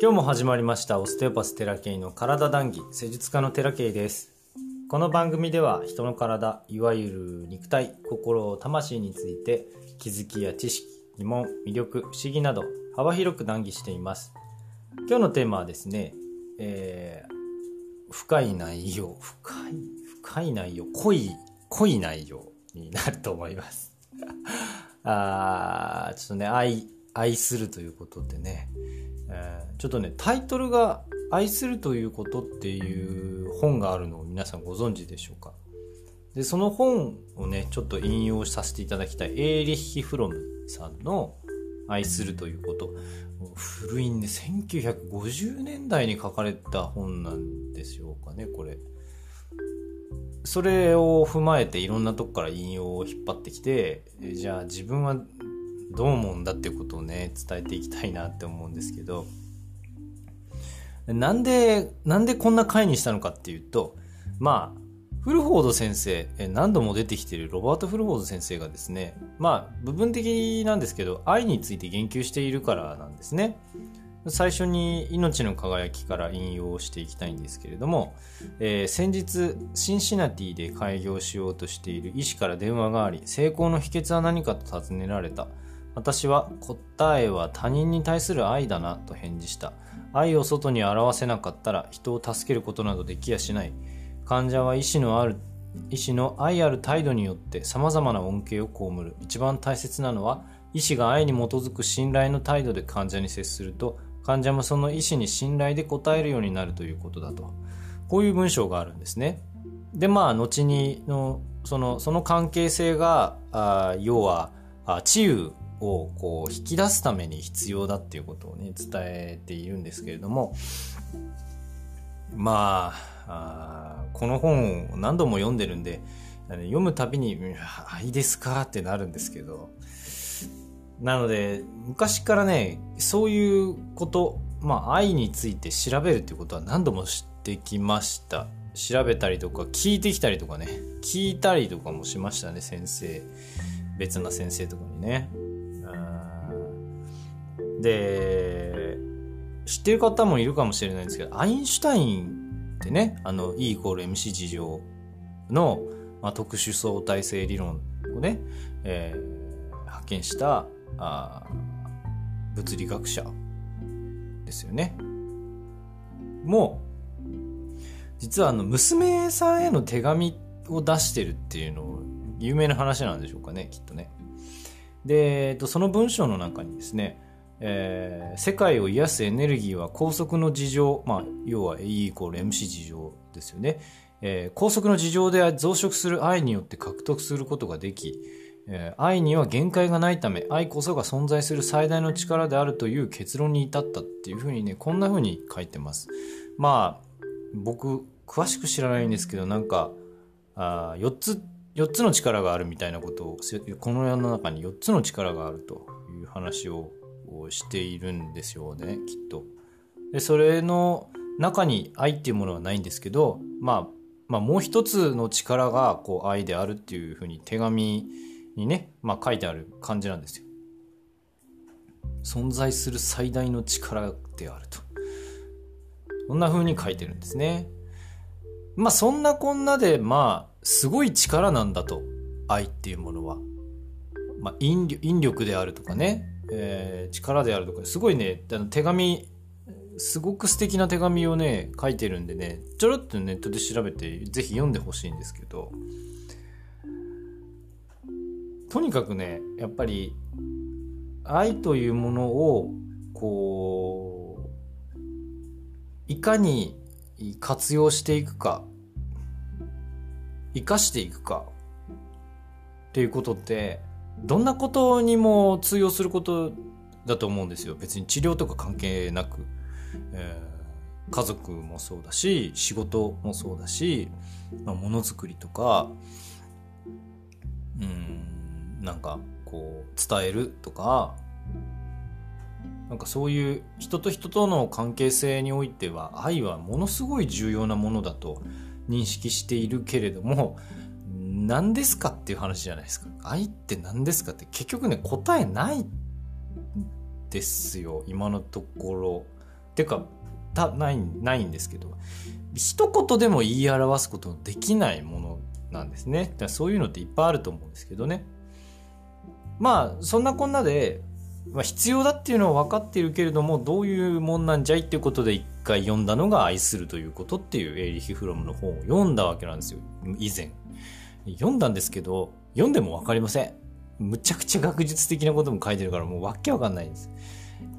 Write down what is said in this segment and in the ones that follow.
今日も始まりましたオステオパステラケイの体談義施術家のテラケイです。この番組では人の体いわゆる肉体心魂について気づきや知識疑問魅力不思議など幅広く談義しています。今日のテーマはですね、えー、深い内容深い深い内容濃い濃い内容になると思います。あーちょっとね愛愛するということでね。えー、ちょっとねタイトルが「愛するということ」っていう本があるのを皆さんご存知でしょうか？でその本をねちょっと引用させていただきたい。エーリッヒ・フロムさんの「愛するということ」古いんで1950年代に書かれた本なんですよかねこれ。それを踏まえていろんなとこから引用を引っ張ってきてじゃあ自分はどう思うんだっていうことをね伝えていきたいなって思うんですけど。なんでなんでこんな回にしたのかっていうとまあフルフォード先生何度も出てきてるロバート・フルフォード先生がですねまあ部分的なんですけど愛について言及しているからなんですね。最初に「命の輝き」から引用していきたいんですけれども、えー、先日シンシナティで開業しようとしている医師から電話があり成功の秘訣は何かと尋ねられた。私は答えは他人に対する愛だなと返事した。愛を外に表せなかったら人を助けることなどできやしない。患者は意志のある医師の愛ある態度によって様々な恩恵を被る。一番大切なのは、医師が愛に基づく信頼の態度で患者に接すると、患者もその医師に信頼で応えるようになるということだと。こういう文章があるんですね。で、まあ、後にの、その、その関係性が、あ要は、あ治癒をこう引き出すために必要だっていうことをね伝えているんですけれどもまあこの本を何度も読んでるんで読むたびに「愛ですか?」ってなるんですけどなので昔からねそういうことまあ愛について調べるっていうことは何度も知ってきました調べたりとか聞いてきたりとかね聞いたりとかもしましたね先生別な先生とかにねで、知ってる方もいるかもしれないんですけど、アインシュタインってね、あの、E イコール MC 事情の、まあ、特殊相対性理論をね、えー、発見したあ物理学者ですよね。もう、実はあの、娘さんへの手紙を出してるっていうの有名な話なんでしょうかね、きっとね。で、えっと、その文章の中にですね、えー、世界を癒すエネルギーは高速の事情、まあ、要は E=MC 事情ですよね。えー、高速の事情で増殖する愛によって獲得することができ、えー、愛には限界がないため、愛こそが存在する最大の力であるという結論に至ったっていうふうにね、こんなふうに書いてます。まあ、僕、詳しく知らないんですけど、なんか、あ4つ、4つの力があるみたいなことを、この世の中に4つの力があるという話ををしているんですよねきっと。でそれの中に愛っていうものはないんですけど、まあ、まあもう一つの力がこう愛であるっていうふうに手紙にね、まあ、書いてある感じなんですよ。存在する最大の力であると。そんな風に書いてるんですね。まあそんなこんなでまあすごい力なんだと愛っていうものは。まあ引力であるとかねえー、力であるとか、すごいね、あの手紙、すごく素敵な手紙をね、書いてるんでね、ちょろっとネットで調べて、ぜひ読んでほしいんですけど、とにかくね、やっぱり、愛というものを、こう、いかに活用していくか、生かしていくか、っていうことって、どんなことにも通用することだと思うんですよ。別に治療とか関係なく。えー、家族もそうだし、仕事もそうだし、まあ、ものづくりとか、うん、なんかこう伝えるとか、なんかそういう人と人との関係性においては愛はものすごい重要なものだと認識しているけれども、何ですかっていう話じゃないですか。愛って何ですかって結局ね、答えないですよ、今のところ。てか、た、ない、ないんですけど、一言でも言い表すことのできないものなんですね。だからそういうのっていっぱいあると思うんですけどね。まあ、そんなこんなで、まあ、必要だっていうのは分かっているけれども、どういうもんなんじゃいっていうことで一回読んだのが愛するということっていうエーリヒ・フロムの本を読んだわけなんですよ。以前。読んだんですけど、読んでも分かりません。むちゃくちゃ学術的なことも書いてるからもうわけわかんないんです。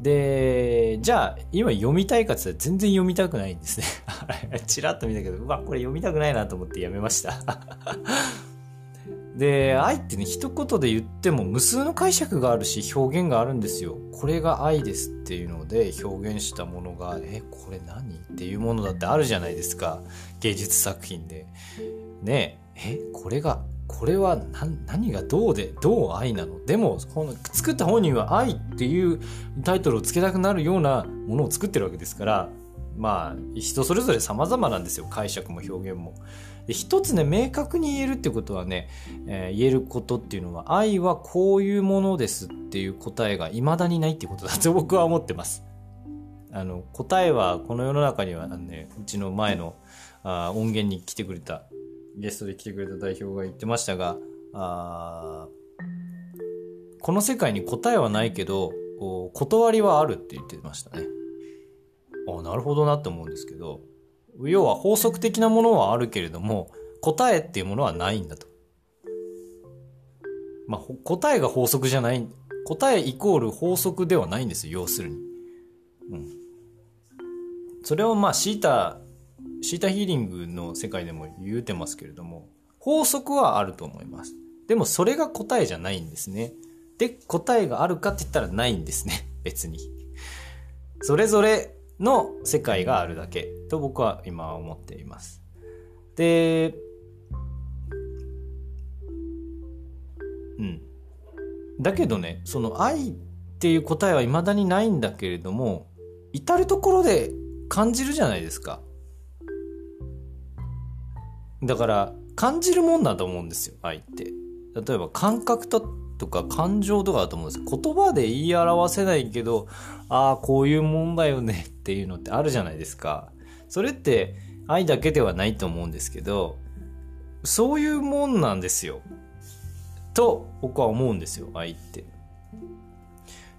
で、じゃあ、今読みたいかって全然読みたくないんですね。チラッと見たけど、うわ、これ読みたくないなと思ってやめました。で、愛ってね、一言で言っても無数の解釈があるし、表現があるんですよ。これが愛ですっていうので表現したものが、え、これ何？っていうものだってあるじゃないですか。芸術作品で。ねえ、これが、これは何がどうで、どう愛なの？でもこの、作った本人は愛っていうタイトルを付けたくなるようなものを作ってるわけですから、まあ、人それぞれ様々なんですよ。解釈も表現も。で一つね、明確に言えるってことはね、えー、言えることっていうのは、愛はこういうものですっていう答えが未だにないってことだと 僕は思ってます。あの、答えはこの世の中にはね、うちの前のあ音源に来てくれた、ゲストで来てくれた代表が言ってましたが、あこの世界に答えはないけど、断りはあるって言ってましたね。あなるほどなって思うんですけど、要は法則的なものはあるけれども、答えっていうものはないんだと。まあ、答えが法則じゃない、答えイコール法則ではないんですよ、要するに。うん。それをまあ、シータ、シータヒーリングの世界でも言うてますけれども、法則はあると思います。でもそれが答えじゃないんですね。で、答えがあるかって言ったらないんですね。別に。それぞれの世界があるだけと僕は今思っています。で、うん。だけどね、その愛っていう答えは未だにないんだけれども、至るところで感じるじゃないですか。だから、感じるもんだと思うんですよ、愛って。例えば感覚ととか感情とかだと思うんです言葉で言い表せないけど、ああ、こういうもんだよねっていうのってあるじゃないですか。それって愛だけではないと思うんですけど、そういうもんなんですよ。と僕は思うんですよ、愛って。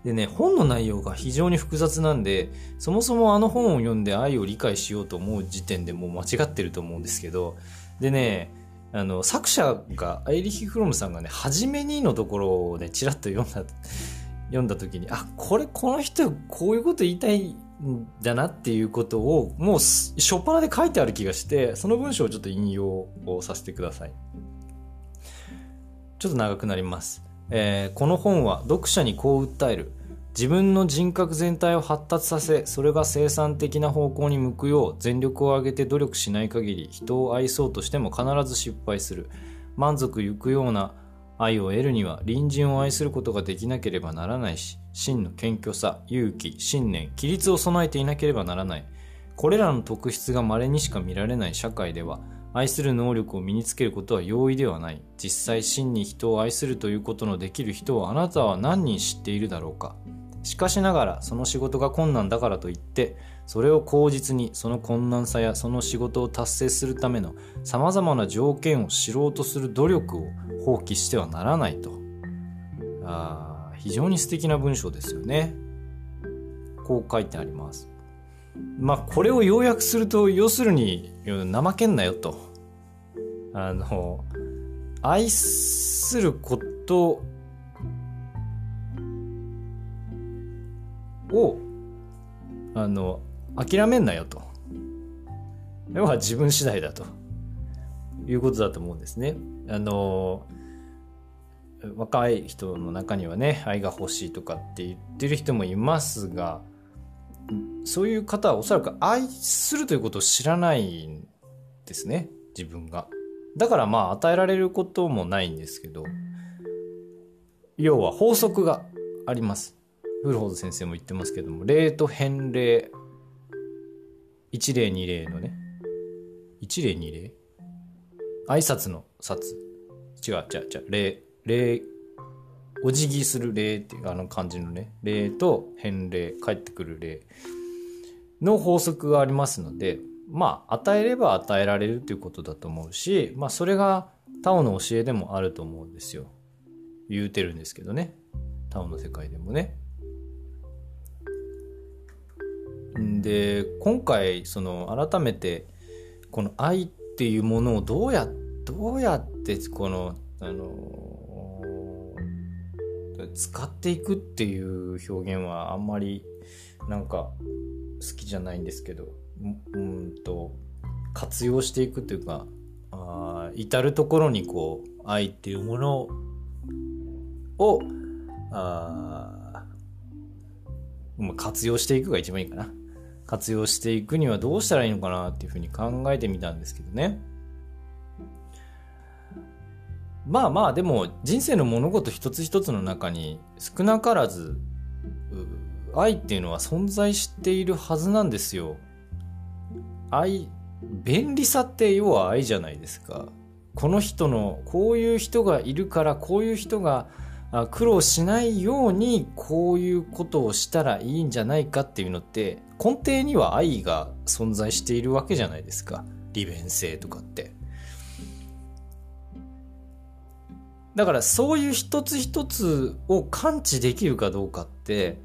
でね、本の内容が非常に複雑なんで、そもそもあの本を読んで愛を理解しようと思う時点でもう間違ってると思うんですけど、でね、あの、作者が、アイリヒ・フロムさんがね、初めにのところをね、ちらっと読んだ、読んだ時に、あ、これ、この人、こういうこと言いたいんだなっていうことを、もう、しょっぱなで書いてある気がして、その文章をちょっと引用をさせてください。ちょっと長くなります。えー、この本は読者にこう訴える。自分の人格全体を発達させ、それが生産的な方向に向くよう全力を挙げて努力しない限り人を愛そうとしても必ず失敗する。満足ゆくような愛を得るには隣人を愛することができなければならないし、真の謙虚さ、勇気、信念、規律を備えていなければならない。これらの特質が稀にしか見られない社会では、愛する能力を身につけることは容易ではない。実際真に人を愛するということのできる人をあなたは何人知っているだろうか。しかしながらその仕事が困難だからといってそれを口実にその困難さやその仕事を達成するための様々な条件を知ろうとする努力を放棄してはならないとあ非常に素敵な文章ですよねこう書いてありますまあこれを要約すると要するに怠けんなよとあの愛することを、あの、諦めんなよと。要は自分次第だと。いうことだと思うんですね。あの、若い人の中にはね、愛が欲しいとかって言ってる人もいますが、そういう方はおそらく愛するということを知らないんですね、自分が。だからまあ与えられることもないんですけど、要は法則があります。フルホーズ先生も言ってますけども、例と変例、一例二例のね、一例二例挨拶の札。違う、違う、違う、例、例、お辞儀する例っていうあの感じのね、例と変例、帰ってくる例。の法則がありますので、まあ、与えれば与えられるということだと思うし、まあ、それがタオの教えでもあると思うんですよ。言うてるんですけどね。タオの世界でもね。で、今回、その、改めて、この愛っていうものをどうや、どうやって、この、あの、使っていくっていう表現はあんまり、なんか、好きじゃないんですけど、うんと、活用していくというか、あ至る所にこう、愛っていうものを、あ活用していくが一番いいかな。活用していくにはどうしたらいいのかなっていうふうに考えてみたんですけどね。まあまあでも人生の物事一つ一つの中に少なからず愛っていうのは存在しているはずなんですよ。愛、便利さって要は愛じゃないですか。この人の、こういう人がいるからこういう人が苦労しないようにこういうことをしたらいいんじゃないかっていうのって根底には愛が存在しているわけじゃないですか利便性とかってだからそういう一つ一つを感知できるかどうかって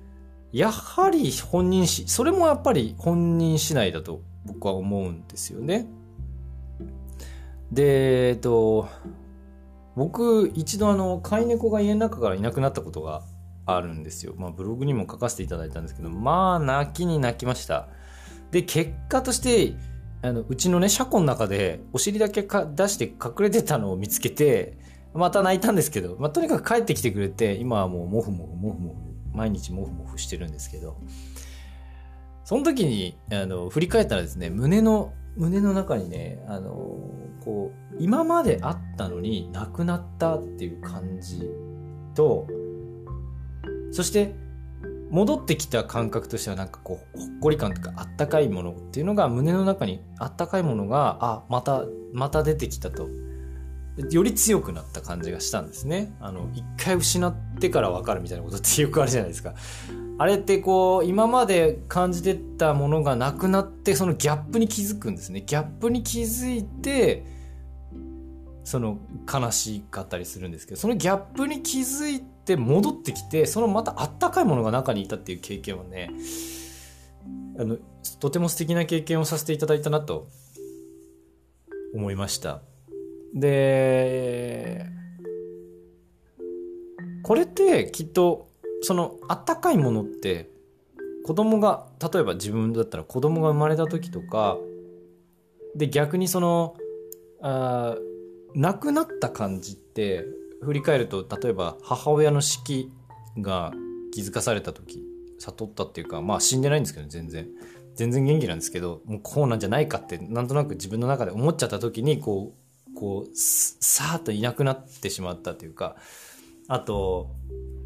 やはり本人しそれもやっぱり本人次第だと僕は思うんですよねでえっと僕、一度あの、飼い猫が家の中からいなくなったことがあるんですよ。まあ、ブログにも書かせていただいたんですけど、まあ、泣きに泣きました。で、結果として、あの、うちのね、車庫の中で、お尻だけか出して隠れてたのを見つけて、また泣いたんですけど、まあ、とにかく帰ってきてくれて、今はもう、もふもふ、もふもふ、毎日もふもふしてるんですけど、その時に、あの、振り返ったらですね、胸の胸の中にね、あのこう、今まであったのになくなったっていう感じと、そして戻ってきた感覚としてはなんかこう、ほっこり感とかあったかいものっていうのが胸の中にあったかいものが、あ、また、また出てきたと。より強くなった感じがしたんですね。あの、一回失ってから分かるみたいなことってよくあるじゃないですか。あれってこう、今まで感じてたものがなくなって、そのギャップに気づくんですね。ギャップに気づいて、その悲しかったりするんですけど、そのギャップに気づいて戻ってきて、そのまたあったかいものが中にいたっていう経験はね、あの、とても素敵な経験をさせていただいたなと思いました。で、これってきっとそのあったかいものって子供が例えば自分だったら子供が生まれた時とかで逆にそのあ亡くなった感じって振り返ると例えば母親の死期が気づかされた時悟ったっていうかまあ死んでないんですけど全然。全然元気なんですけどもうこうなんじゃないかってなんとなく自分の中で思っちゃった時にこうこうさーっといなくなってしまったというかあと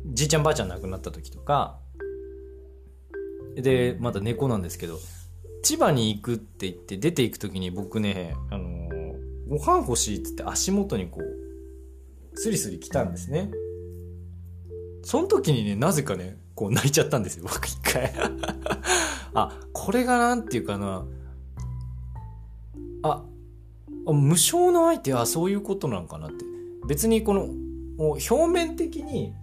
じいちゃんばあちゃん亡くなった時とかでまた猫なんですけど千葉に行くって言って出て行く時に僕ねあのー、ご飯欲しいっつって足元にこうスリスリ来たんですね。その時にねなぜかねこう泣いちゃったんですよ僕一回。あこれがなんていうかな。あ無償の相手はそういうことなんかなって。別にこの表面的に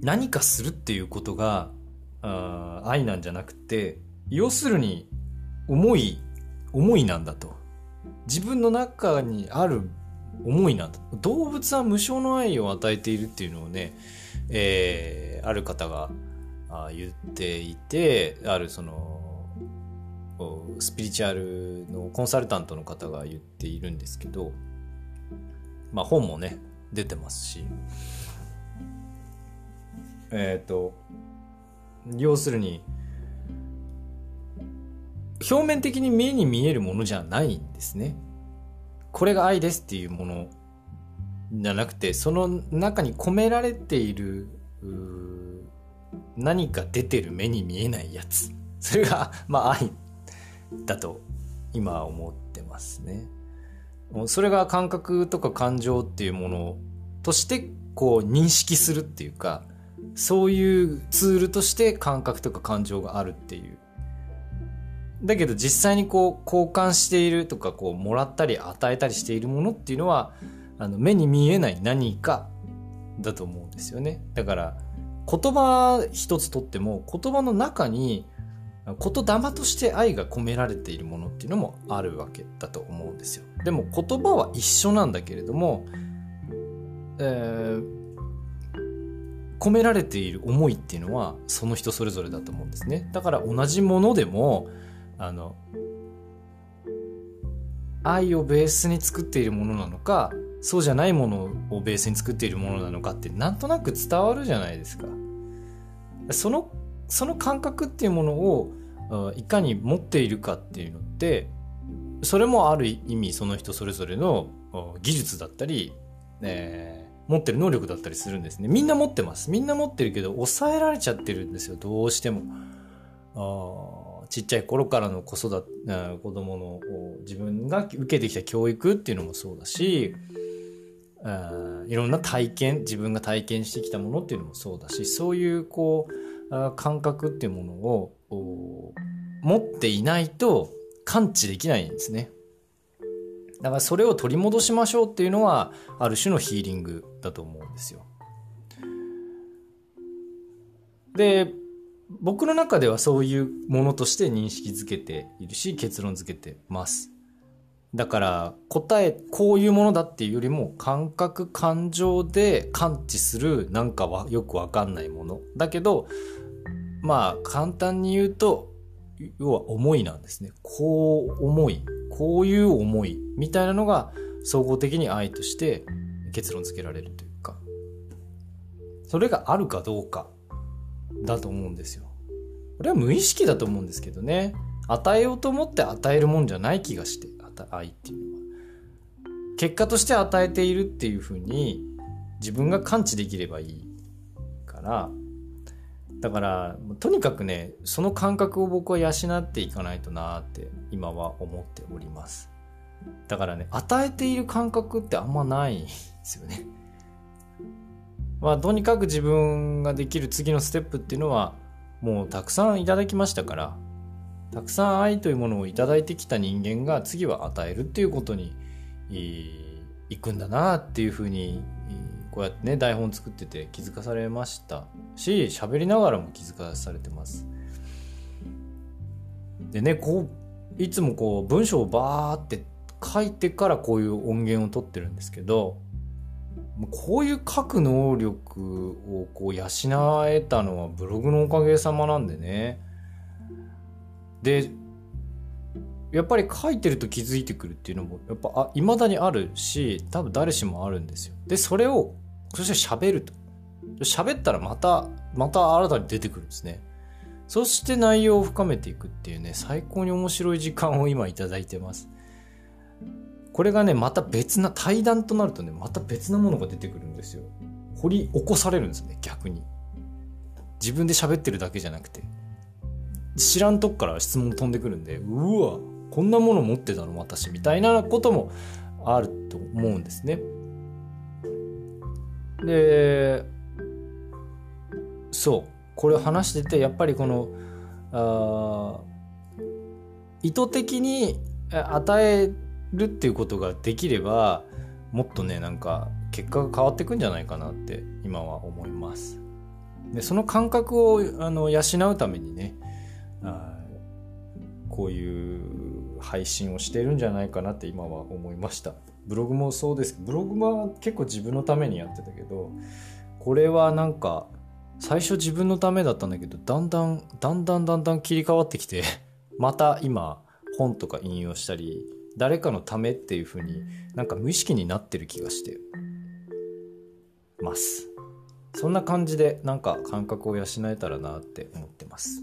何かするっていうことがあ愛なんじゃなくて要するに思い思いなんだと。自分の中にある思いなんだ。動物は無償の愛を与えているっていうのをね、えー、ある方があ言っていてあるそのスピリチュアルのコンサルタントの方が言っているんですけどまあ本もね出てますしえっ、ー、と、要するに、表面的に目に見えるものじゃないんですね。これが愛ですっていうものじゃなくて、その中に込められている、何か出てる目に見えないやつ。それが、まあ愛だと今思ってますね。それが感覚とか感情っていうものとしてこう認識するっていうか、そういうツールとして感覚とか感情があるっていうだけど実際にこう交換しているとかこうもらったり与えたりしているものっていうのはあの目に見えない何かだと思うんですよね。だから言葉一つとっても言葉の中に言霊として愛が込められているものっていうのもあるわけだと思うんですよ。でも言葉は一緒なんだけれども、えー、込められている思いっていうのはその人それぞれだと思うんですね。だから同じものでもあの愛をベースに作っているものなのかそうじゃないものをベースに作っているものなのかってなんとなく伝わるじゃないですか。そのその感覚っていうものをいかに持っているかっていうのってそれもある意味その人それぞれの技術だったり、えー、持ってる能力だったりするんですね。みんな持ってます。みんな持ってるけど抑えられちゃってるんですよ。どうしても。あちっちゃい頃からの子育て、子供の自分が受けてきた教育っていうのもそうだし、いろんな体験、自分が体験してきたものっていうのもそうだし、そういうこう、感覚っていうものを持っていないと感知できないんですね。だからそれを取り戻しましょうっていうのは、ある種のヒーリングだと思うんですよ。で、僕の中ではそういうものとして認識づけているし、結論づけてます。だから答え、こういうものだっていうよりも感覚、感情で感知するなんかはよくわかんないもの。だけど、まあ簡単に言うと、要は思いなんですね。こう思い、こういう思いみたいなのが総合的に愛として結論付けられるというか、それがあるかどうかだと思うんですよ。これは無意識だと思うんですけどね。与えようと思って与えるもんじゃない気がして。愛っていうのは結果として与えているっていうふうに自分が感知できればいいからだからとにかくねその感覚を僕は養っていかないとなって今は思っております。だからね与えている感覚ってあんまないんですよね。まあとにかく自分ができる次のステップっていうのはもうたくさんいただきましたからたくさん愛というものをいただいてきた人間が次は与えるっていうことにいくんだなっていうふうにこうやってね台本作ってて気づかされました。し喋りながらも気づかされてます。でねこういつもこう文章をバーって書いてからこういう音源を取ってるんですけどこういう書く能力をこう養えたのはブログのおかげさまなんでね。でやっぱり書いてると気づいてくるっていうのもやっぱあ未だにあるし多分誰しもあるんですよ。でそれをそして喋ると。喋ったらまたまた新たに出てくるんですね。そして内容を深めていくっていうね最高に面白い時間を今いただいてます。これがねまた別な対談となるとねまた別なものが出てくるんですよ。掘り起こされるんですね逆に。自分で喋ってるだけじゃなくて。知らんとこから質問飛んでくるんで、うわ、こんなもの持ってたの私みたいなこともあると思うんですね。で、そう。これ話してて、やっぱりこの、あ意図的に与えるっていうことができれば、もっとね、なんか結果が変わってくんじゃないかなって今は思います。で、その感覚をあの養うためにね、こういう配信をしてるんじゃないかなって今は思いましたブログもそうですブログは結構自分のためにやってたけどこれはなんか最初自分のためだったんだけどだんだんだんだんだんだん切り替わってきて また今本とか引用したり誰かのためっていう風になんか無意識になってる気がしてます。そんな感じでなんか感覚を養えたらなって思ってます。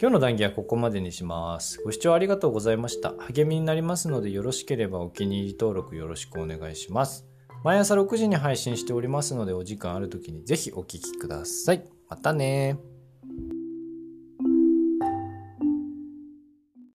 今日の談義はここまでにします。ご視聴ありがとうございました。励みになりますのでよろしければお気に入り登録よろしくお願いします。毎朝6時に配信しておりますのでお時間ある時にぜひお聴きください。またね